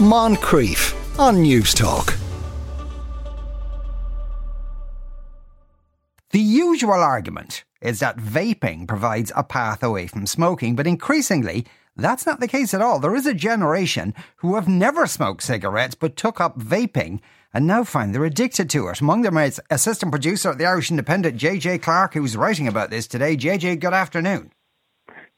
Moncrieff on Newstalk. The usual argument is that vaping provides a path away from smoking, but increasingly, that's not the case at all. There is a generation who have never smoked cigarettes but took up vaping and now find they're addicted to it. Among them is assistant producer at the Irish Independent, JJ Clarke, who's writing about this today. JJ, good afternoon.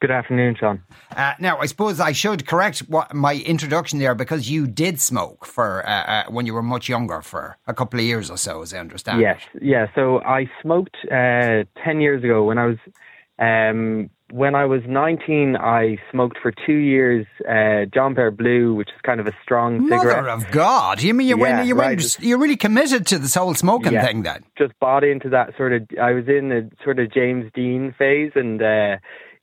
Good afternoon, Sean. Uh, now, I suppose I should correct what my introduction there because you did smoke for uh, uh, when you were much younger for a couple of years or so, as I understand. Yes, yeah. So I smoked uh, ten years ago when I was um, when I was 19, I smoked for two years uh, John Player Blue, which is kind of a strong Mother cigarette. of God! You mean you Yeah, went, you right. went, you're really committed to this whole smoking Yeah. thing then? Just bought into that sort of. I was in the sort of James Dean phase, and uh,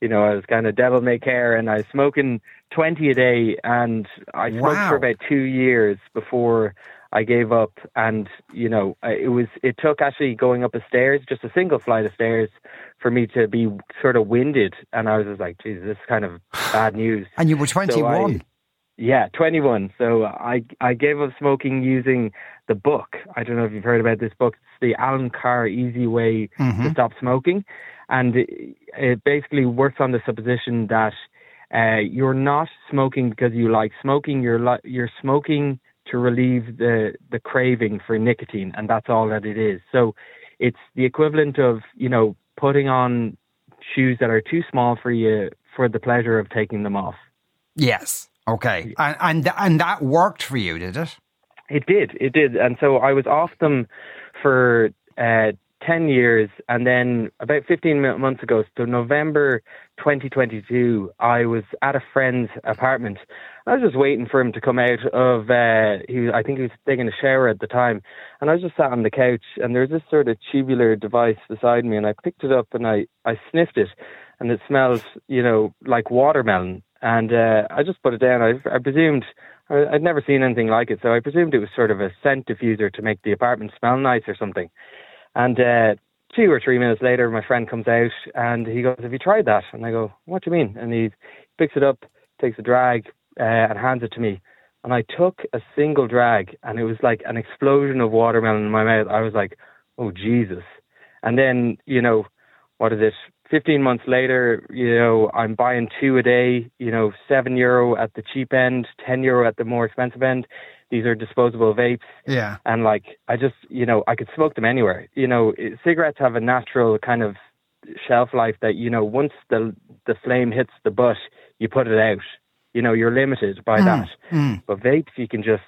you know, I was kind of devil may care, and I was smoking 20 a day, and I smoked Wow. for about two years before I gave up. And you know, it was it took actually going up a stairs, just a single flight of stairs, for me to be sort of winded, and I was just like, Jesus, this is kind of bad news. And you were So I- 21. Yeah, 21. So I I gave up smoking using the book. I don't know if you've heard about this book. It's the Allen Carr Easy Way to mm-hmm. Stop Smoking, and it, it basically works on the supposition that uh, you're not smoking because you like smoking. You're li- you're smoking to relieve the the craving for nicotine, and that's all that it is. So it's the equivalent of you know putting on shoes that are too small for you for the pleasure of taking them off. Yes. Okay. And, and and that worked for you, did it? It did, it did, and so I was off them for uh, ten years, and then about fifteen months ago, so November 2022, I was at a friend's apartment. I was just waiting for him to come out of. Uh, he, I think he was taking a shower at the time, and I was just sat on the couch, and there was this sort of tubular device beside me, and I picked it up and I I sniffed it, and it smelled, you know, like watermelon, and uh, I just put it down. I, I presumed. I'd never seen anything like it, so I presumed it was sort of a scent diffuser to make the apartment smell nice or something. And uh, two or three minutes later, my friend comes out and he goes, "Have you tried that?" And I go, "What do you mean?" And he picks it up, takes a drag, uh, and hands it to me. And I took a single drag, and it was like an explosion of watermelon in my mouth. I was like, "Oh Jesus!" And then you know, what is it? 15 months later, you know, I'm buying two a day, you know, seven euro at the cheap end, 10 euro at the more expensive end. These are disposable vapes. Yeah. And like, I just, you know, I could smoke them anywhere. You know, cigarettes have a natural kind of shelf life that, you know, once the, the flame hits the butt, you put it out. You know, you're limited by that. But vapes, you can just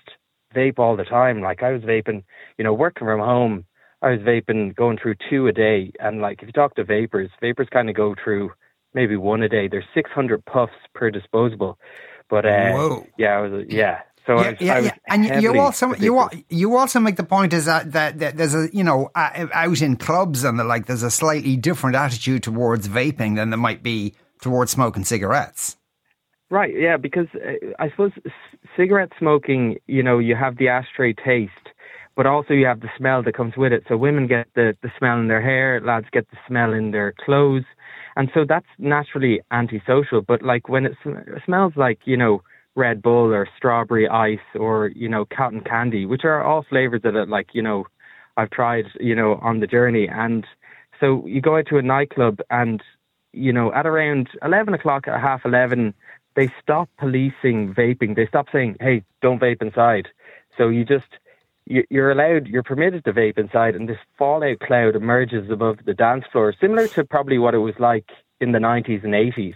vape all the time. Like I was vaping, you know, working from home, I was vaping going through two a day. And like if you talk to vapors, vapors kind of go through maybe one a day. There's 600 puffs per disposable. But uh, yeah, I was yeah. So Yeah, was, yeah, I yeah. And you- you also you addicted. you also make the point is that, that, that there's a you know uh, out in clubs and the like there's a slightly different attitude towards vaping than there might be towards smoking cigarettes. Right, yeah, because uh, I suppose cigarette smoking, you know, you have the ashtray taste, but also you have the smell that comes with it. So women get the, the smell in their hair, lads get the smell in their clothes. And so that's naturally antisocial. But like when it sm- smells like, you know, Red Bull or strawberry ice or, you know, cotton candy, which are all flavors that are like, you know, I've tried, you know, on the journey. And so you go out to a nightclub and, you know, at around 11 o'clock, at half 11, they stop policing vaping. They stop saying, "Hey, don't vape inside." So you just you- you're allowed, you're permitted to vape inside, and this fallout cloud emerges above the dance floor, similar to probably what it was like in the 90s and 80s.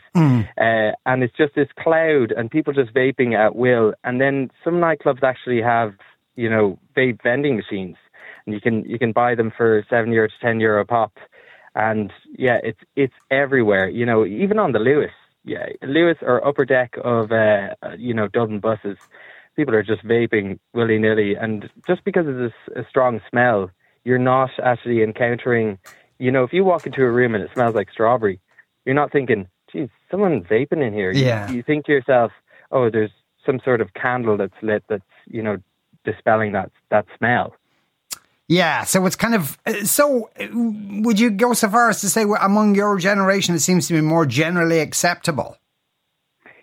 Uh, and it's just this cloud, and people just vaping at will. And then some nightclubs actually have, you know, vape vending machines, and you can you can buy them for seven euro to ten euro a pop. And yeah, it's it's everywhere. You know, even on the Luas, yeah, Luas or upper deck of uh, uh, you know Dublin buses, people are just vaping willy nilly, and just because of this a strong smell, you're not actually encountering. You know, if you walk into a room and it smells like strawberry, you're not thinking, "Geez, someone's vaping in here." Yeah. You, think to yourself, "Oh, there's some sort of candle that's lit that's you know dispelling that that smell." Yeah, so it's kind of uh, so. uh, Would you go so far as to say among your generation it seems to be more generally acceptable?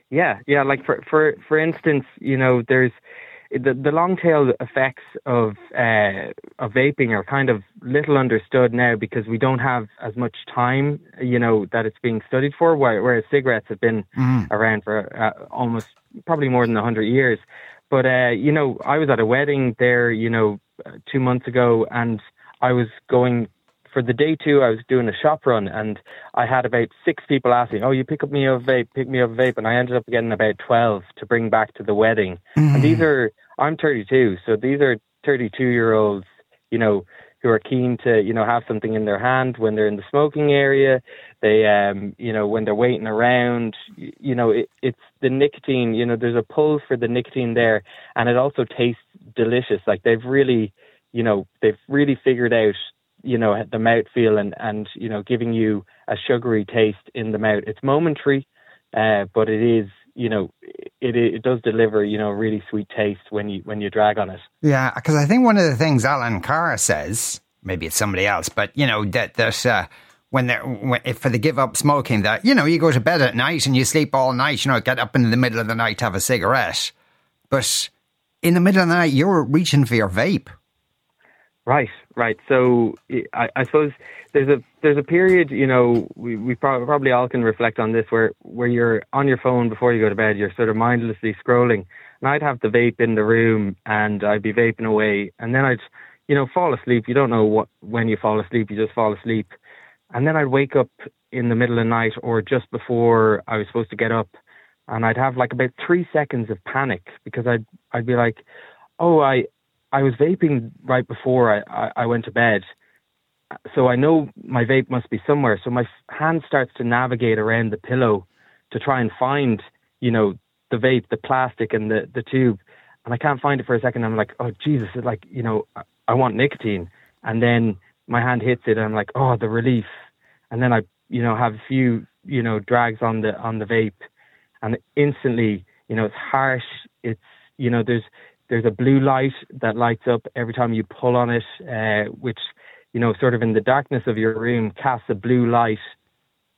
Yeah, yeah. Like for for for instance, you know, there's the the long tail effects of uh, of vaping are kind of little understood now because we don't have as much time, you know, that it's being studied for. Whereas cigarettes have been mm. around for uh, almost probably more than hundred years. But uh, you know, I was at a wedding there, you know, two months ago, and I was going for the day two, I was doing a shop run and I had about six people asking, "Oh, you pick up me a vape, pick me up a vape," and I ended up getting about twelve to bring back to the wedding. Mm-hmm. And these are, I'm 32, so these are 32 year olds, you know, who are keen to, you know, have something in their hand when they're in the smoking area. They, um, you know, when they're waiting around, you know, it, it's the nicotine. You know, there's a pull for the nicotine there, and it also tastes delicious. Like they've really, you know, they've really figured out you know the mouth feel and and you know giving you a sugary taste in the mouth. It's momentary, uh, but it is you know it it does deliver you know really sweet taste when you when you drag on it. Yeah, because I think one of the things Allen Carr says, maybe it's somebody else, but you know that that. Uh, when they're when, for the give up smoking, that you know you go to bed at night and you sleep all night, you know, get up in the middle of the night to have a cigarette, but in the middle of the night you're reaching for your vape. Right, right. So I, I, suppose there's a there's a period, you know, we, we probably all can reflect on this, where where you're on your phone before you go to bed, you're sort of mindlessly scrolling, and I'd have the vape in the room, and I'd be vaping away, and then I'd, you know, fall asleep. You don't know what when you fall asleep, you just fall asleep, and then I'd wake up in the middle of the night or just before I was supposed to get up, and I'd have like about three seconds of panic because I'd I'd be like, oh, I I was vaping right before I, I, I went to bed. So I know my vape must be somewhere. So my hand starts to navigate around the pillow to try and find, you know, the vape, the plastic and the, the tube. And I can't find it for a second. I'm like, oh, Jesus, it's like, you know, I want nicotine. And then my hand hits it and I'm like, oh, the relief. And then I, you know, have a few, you know, drags on the, on the vape and instantly, you know, it's harsh. It's, you know, there's, there's a blue light that lights up every time you pull on it, uh, which, you know, sort of in the darkness of your room casts a blue light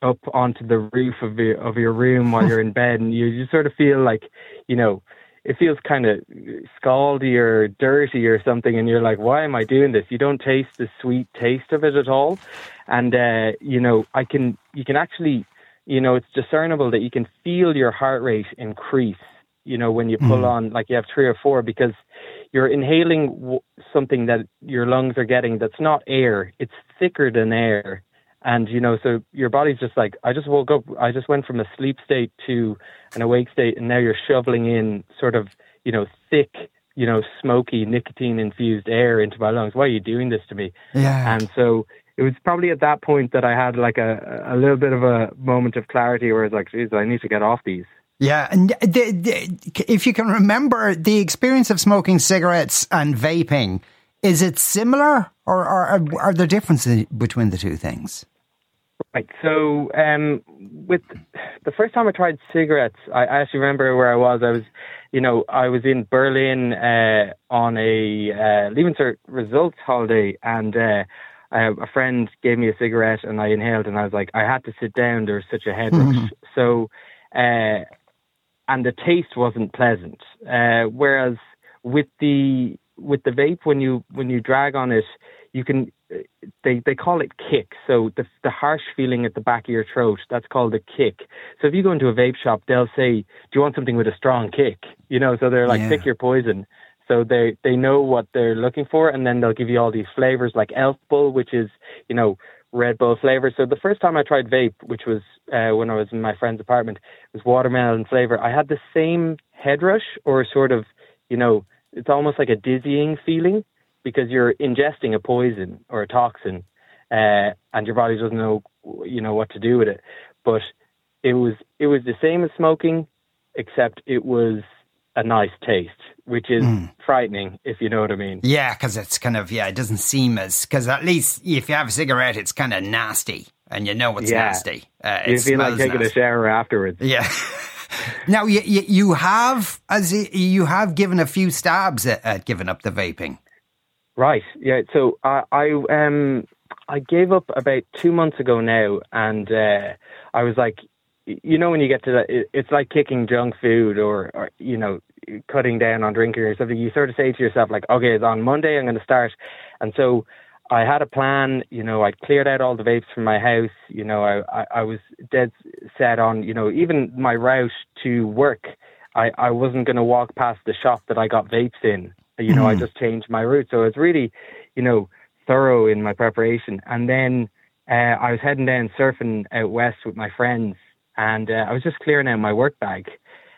up onto the roof of your of your room while you're in bed, and you, you sort of feel like, you know, it feels kind of scaldy or dirty or something, and you're like, why am I doing this? You don't taste the sweet taste of it at all, and uh, you know, I can you can actually, you know, it's discernible that you can feel your heart rate increase you know, when you pull mm. on, like you have three or four, because you're inhaling w- something that your lungs are getting that's not air, it's thicker than air. And, you know, so your body's just like, I just woke up, I just went from a sleep state to an awake state, and now you're shoveling in sort of, you know, thick, you know, smoky, nicotine infused air into my lungs. Why are you doing this to me? Yeah. And so it was probably at that point that I had like a, a little bit of a moment of clarity where I was like, geez, I need to get off these. Yeah, and the, the, if you can remember the experience of smoking cigarettes and vaping, is it similar, or, or are, are there differences between the two things? Right. So, um, with the first time I tried cigarettes, I, actually remember where I was. I was, you know, I was in Berlin uh, on a uh, Leaving Cert results holiday, and uh, a friend gave me a cigarette, and I inhaled, and I was like, I had to sit down. There was such a head rush. Mm-hmm. So, uh, and the taste wasn't pleasant. Uh, whereas with the with the vape, when you when you drag on it, you can they they call it kick. So the the harsh feeling at the back of your throat that's called a kick. So if you go into a vape shop, they'll say, "Do you want something with a strong kick?" You know, so they're like, yeah. "Pick your poison." So they they know what they're looking for, and then they'll give you all these flavors like Elf Bull, which is you know Red Bull flavor. So the first time I tried vape, which was uh, when I was in my friend's apartment, it was watermelon flavor. I had the same head rush or sort of, you know, it's almost like a dizzying feeling because you're ingesting a poison or a toxin, uh, and your body doesn't know, you know, what to do with it. But it was it was the same as smoking, except it was a nice taste, which is mm. frightening, if you know what I mean. Yeah, because it's kind of, yeah, it doesn't seem as, because at least if you have a cigarette, it's kind of nasty and you know it's yeah. nasty. Uh, you feel like taking nasty. a shower afterwards. Yeah. now, you, you, you, have, as you have given a few stabs at, at giving up the vaping. Right. Yeah. So I, I, um, I gave up about two months ago now, and uh, I was like, you know when you get to that, it, it's like kicking junk food or, or you know cutting down on drinking or something. You sort of say to yourself like, okay, it's on Monday I'm going to start, and so I had a plan. You know, I cleared out all the vapes from my house. You know, I, I, I was dead set on, you know, even my route to work, I, I wasn't going to walk past the shop that I got vapes in. You know, mm. I just changed my route. So it's really, you know, thorough in my preparation. And then uh, I was heading down surfing out west with my friends, and uh, I was just clearing out my work bag.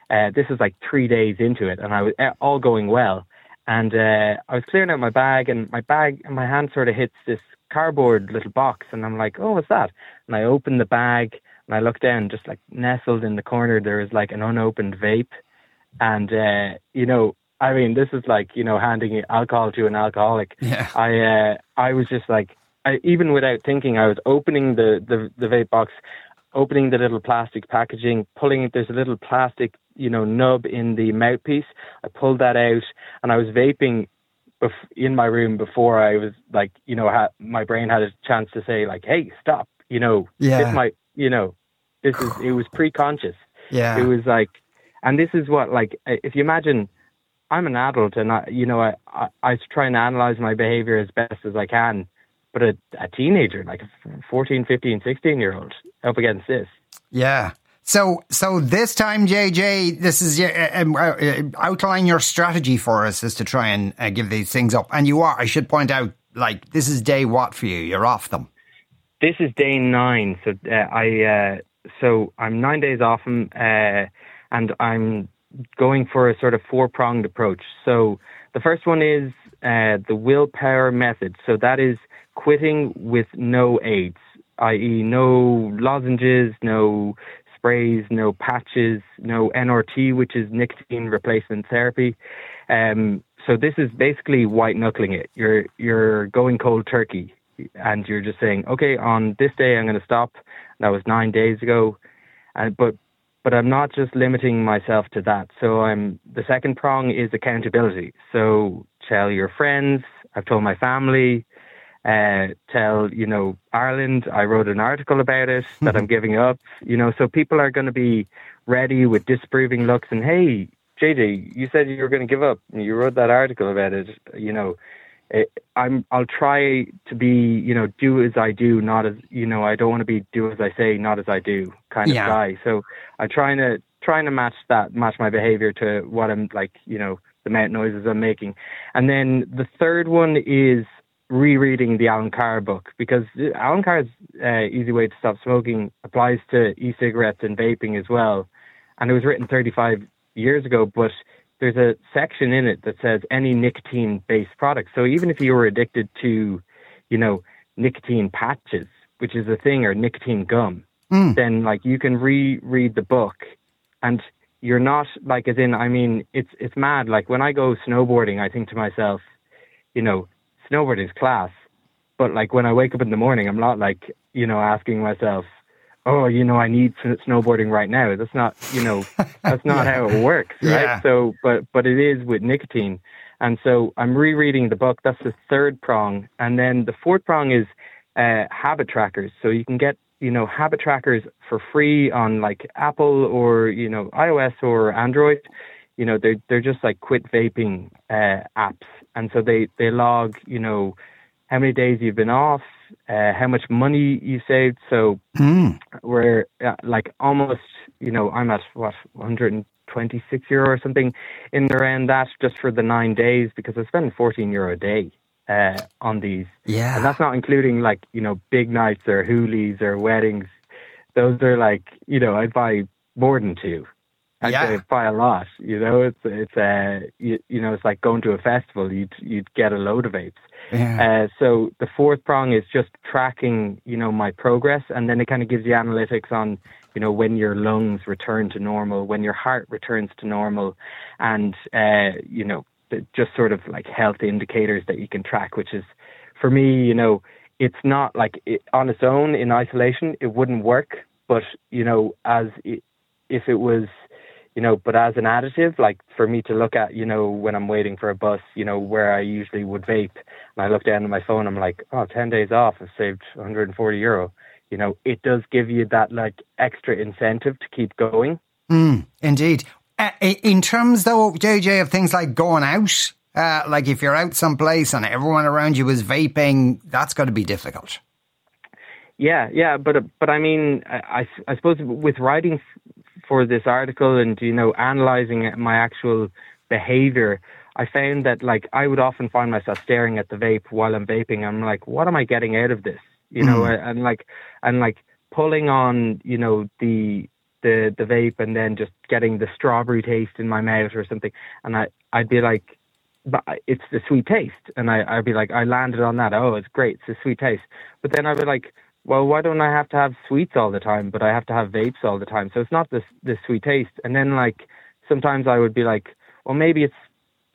Uh, this was like three days into it, and I was uh, all going well. And uh, I was clearing out my bag, and my bag, and my hand sort of hits this cardboard little box, and I'm like, "Oh, what's that?" And I open the bag, and I look down, just like nestled in the corner, there is like an unopened vape, and uh, you know, I mean, this is like you know handing alcohol to an alcoholic. Yeah. I uh, I was just like, I, even without thinking, I was opening the the, the vape box, opening the little plastic packaging, pulling it. There's a little plastic you know nub in the mouthpiece. I pulled that out, and I was vaping bef- in my room before I was like, you know, ha- my brain had a chance to say like, "Hey, stop!" You know, yeah. this might, you know, this is it was pre-conscious. Yeah, it was like, and this is what like if you imagine. I'm an adult, and I, you know, I, I, I try and analyze my behavior as best as I can. But a, a teenager, like a 14, 15, 16 year old, up against this. Yeah, so, so this time, JJ, this is uh, um, uh, outline your strategy for us is to try and uh, give these things up. And you are, I should point out, like this is day what for you? You're off them. This is day nine. So uh, I, uh, so I'm nine days off them, uh, and I'm going for a sort of four pronged approach. So the first one is the willpower method. So that is quitting with no aids, i.e., no lozenges, no sprays, no patches, no NRT, which is nicotine replacement therapy. Um, so this is basically white knuckling it. You're you're going cold turkey, and you're just saying, okay, on this day I'm going to stop. That was nine days ago, and but but I'm not just limiting myself to that. So I'm the second prong is accountability. So tell your friends. I've told my family uh, tell, you know, Ireland, I wrote an article about it that I'm giving up, you know, so people are going to be ready with disproving looks and, hey, JJ, you said you were going to give up. You wrote that article about it, you know. It, I'm. I'll try to be, you know, do as I do, not as, you know. I don't want to be do as I say, not as I do, kind of yeah. guy. So I'm trying to trying to match that, match my behavior to what I'm like, you know, the amount noises I'm making. And then the third one is rereading the Allen Carr book because Allen Carr's uh, Easy Way to Stop Smoking applies to e-cigarettes and vaping as well. And it was written 35 years ago, but there's a section in it that says any nicotine-based product. So even if you were addicted to, you know, nicotine patches, which is a thing, or nicotine gum, mm. then like you can reread the book, and you're not like as in. I mean, it's it's mad. Like when I go snowboarding, I think to myself, you know, snowboarding's class. But like when I wake up in the morning, I'm not like, you know, asking myself, oh, you know, I need snowboarding right now. That's not, you know, that's not yeah. how it works, right? Yeah. So, but but it is with nicotine, and so I'm rereading the book. That's the third prong, and then the fourth prong is uh, habit trackers. So you can get, you know, habit trackers for free on like Apple or you know iOS or Android. You know, they're they're just like quit vaping uh, apps and so they they log you know how many days you've been off, uh, how much money you saved. So mm. we're uh, like almost you know I'm at what 126 euro or something in around that just for the nine days because I spend 14 euro a day. Uh, on these, yeah, and that's not including like you know big nights or hoolies or weddings. Those are like you know I'd buy more than two yeah. by a lot. You know, it's it's uh you, you know it's like going to a festival. You'd you'd get a load of vapes. Yeah. Uh, so the fourth prong is just tracking, you know, my progress, and then it kind of gives you analytics on, you know, when your lungs return to normal, when your heart returns to normal, and uh, you know, just sort of like health indicators that you can track. Which is, for me, you know, it's not like it, on its own in isolation it wouldn't work, but you know, as it, if it was you know, but as an additive, like for me to look at, you know, when I'm waiting for a bus, you know, where I usually would vape, and I look down at my phone, I'm like, oh, 10 days off, I've saved 140 euro. you know, it does give you that like extra incentive to keep going. Mm, indeed. Uh, in terms, though, JJ, of things like going out, uh, like if you're out someplace and everyone around you is vaping, that's got to be difficult. Yeah, yeah, but but I mean, I, I suppose with writing for this article and you know analyzing my actual behavior, I found that like I would often find myself staring at the vape while I'm vaping. I'm like, what am I getting out of this? You know, mm. and like and like pulling on you know the the the vape and then just getting the strawberry taste in my mouth or something, and I I'd be like, but it's the sweet taste, and I I'd be like, I landed on that. Oh, it's great, it's a sweet taste. But then I'd be like, well, why don't I have to have sweets all the time, but I have to have vapes all the time? So it's not this this sweet taste. And then like sometimes I would be like, well, maybe it's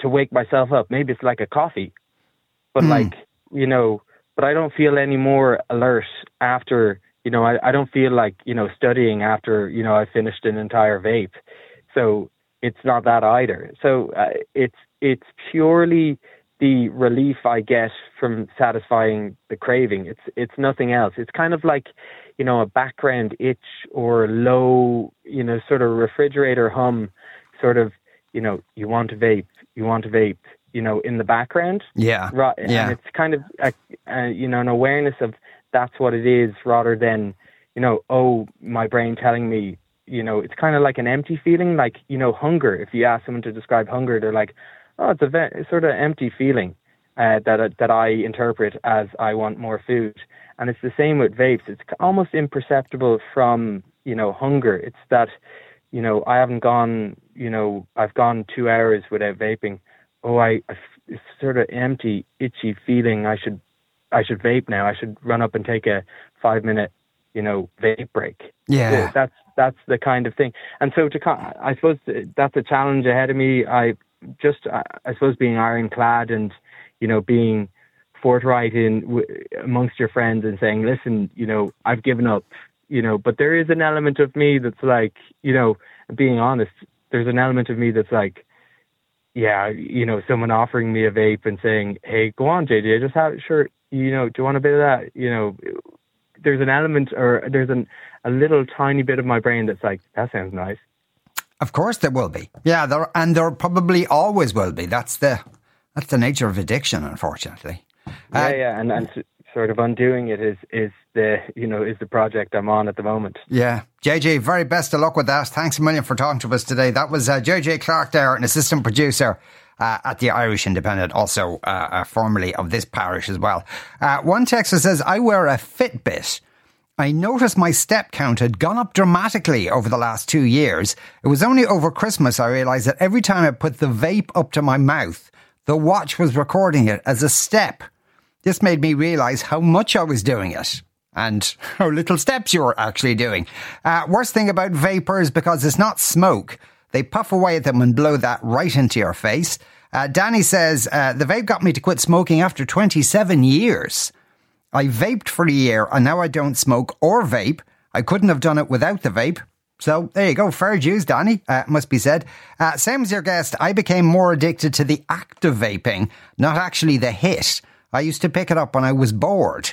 to wake myself up. Maybe it's like a coffee, but mm. like you know, but I don't feel any more alert after. You know, I, I don't feel like you know studying after you know I finished an entire vape. So it's not that either. So uh, it's it's purely the relief I get from satisfying the craving. It's it's nothing else. It's kind of like, you know, a background itch or low, you know, sort of refrigerator hum, sort of, you know, you want to vape, you want to vape, you know, in the background. Yeah. Right. Yeah. And it's kind of, a, a, you know, an awareness of that's what it is rather than, you know, oh, my brain telling me, you know, it's kind of like an empty feeling, like, you know, hunger. If you ask someone to describe hunger, they're like, oh, it's a ve- sort of empty feeling uh, that that I interpret as I want more food. And it's the same with vapes. It's almost imperceptible from you know hunger. It's that you know I haven't gone you know I've gone two hours without vaping. Oh, I, I it's sort of empty, itchy feeling. I should I should vape now. I should run up and take a five minute you know vape break. Yeah, that's that's the kind of thing. And so to I suppose that's a challenge ahead of me. I just uh, I suppose being ironclad and you know being forthright in w- amongst your friends and saying, listen, you know, I've given up, you know, but there is an element of me that's like, you know, being honest, there's an element of me that's like, yeah, you know, someone offering me a vape and saying, hey, go on, JJ, I just have sure, you know, do you want a bit of that? You know, there's an element or there's an, a little tiny bit of my brain that's like, that sounds nice. Of course, there will be. Yeah, there and there probably always will be. That's the that's the nature of addiction, unfortunately. Yeah, uh, yeah, and and sort of undoing it is is the you know is the project I'm on at the moment. Yeah, JJ, very best of luck with that. Thanks a million for talking to us today. That was uh, JJ Clarke there, an assistant producer. Uh, at the Irish Independent, also uh, uh formerly of this parish as well. Uh, one texter says, I wear a Fitbit I noticed my step count had gone up dramatically over the last two years. It was only over Christmas I realised that every time I put the vape up to my mouth, the watch was recording it as a step. This made me realise how much I was doing it and how little steps you were actually doing. Uh, worst thing about vapors because it's not smoke. They puff away at them and blow that right into your face. Uh, Danny says, uh, the vape got me to quit smoking after 27 years. I vaped for a year and now I don't smoke or vape. I couldn't have done it without the vape. So there you go, fair dues, Danny, uh, must be said. Uh, same as your guest, I became more addicted to the act of vaping, not actually the hit. I used to pick it up when I was bored.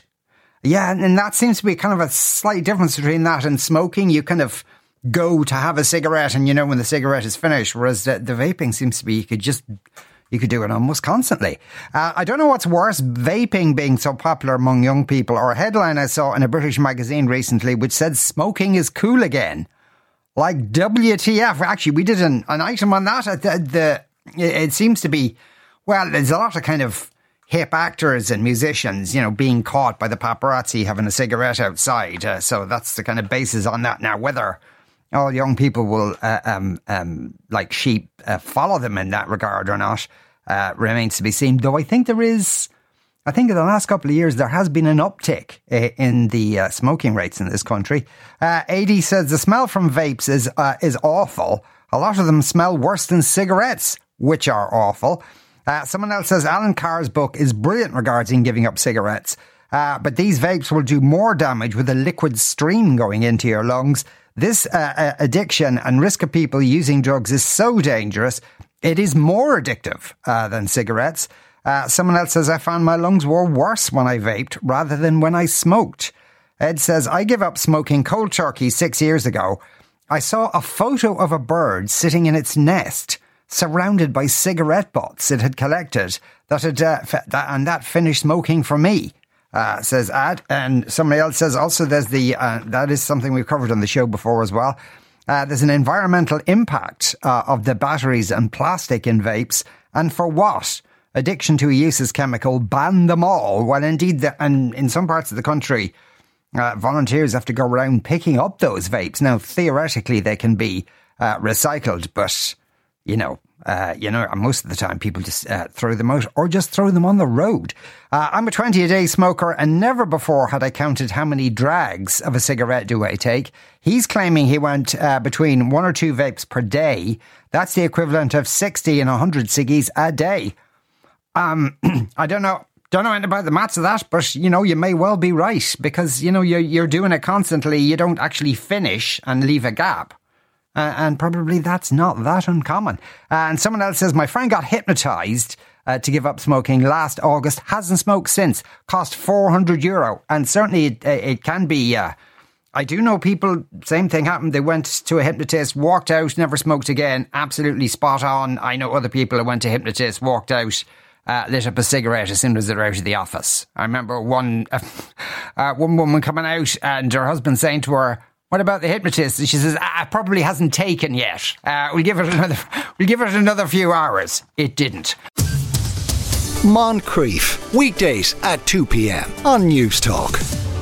Yeah, and that seems to be kind of a slight difference between that and smoking. You kind of go to have a cigarette and you know when the cigarette is finished, whereas the, the vaping seems to be you could just you could do it almost constantly. Uh, I don't know what's worse, vaping being so popular among young people, or a headline I saw in a British magazine recently which said smoking is cool again. Like WTF. Actually, we did an, an item on that. The, the, it seems to be, well, there's a lot of kind of hip actors and musicians, you know, being caught by the paparazzi having a cigarette outside. Uh, so that's the kind of basis on that. Now, whether all young people will, uh, um, um, like sheep, uh, follow them in that regard or not uh, remains to be seen. Though I think there is, I think in the last couple of years there has been an uptick uh, in the uh, smoking rates in this country. Uh, AD says the smell from vapes is uh, is awful. A lot of them smell worse than cigarettes, which are awful. Someone else says Allen Carr's book is brilliant regarding giving up cigarettes. Uh, but these vapes will do more damage with a liquid stream going into your lungs. This uh, addiction and risk of people using drugs is so dangerous it is more addictive uh, than cigarettes. Uh, someone else says, I found my lungs were worse when I vaped rather than when I smoked. Ed says, I gave up smoking cold turkey six years ago. I saw a photo of a bird sitting in its nest, surrounded by cigarette butts it had collected, that had, uh, that, and that finished smoking for me. Uh, says Ad, and somebody else says also there's the uh, that is something we've covered on the show before as well. Uh, there's an environmental impact uh, of the batteries and plastic in vapes, and for what? Addiction to a useless chemical, ban them all. Well, indeed, the, and in some parts of the country, uh, volunteers have to go around picking up those vapes. Now, theoretically, they can be uh, recycled, but you know, uh, you know, most of the time people just uh, throw them out or just throw them on the road. Uh, I'm a 20 a day smoker and never before had I counted how many drags of a cigarette do I take. He's claiming he went uh, between one or two vapes per day. That's the equivalent of 60 and 100 ciggies a day. Um, I don't know. Don't know anything about the maths of that, but you know, you may well be right because you know you're you're doing it constantly. You don't actually finish and leave a gap. Uh, and probably that's not that uncommon. Uh, and someone else says, My friend got hypnotized uh, to give up smoking last August, hasn't smoked since, cost 400 euro. And certainly it, it can be. Uh, I do know people, same thing happened. They went to a hypnotist, walked out, never smoked again. Absolutely spot on. I know other people who went to hypnotist, walked out. Uh, lit up a cigarette as soon as they're out of the office. I remember one uh, one woman coming out and her husband saying to her, what about the hypnotist? And she says, ah, probably hasn't taken yet. Uh, we'll give it another. We'll give it another few hours. It didn't. Moncrieff weekdays at two p.m. on Newstalk.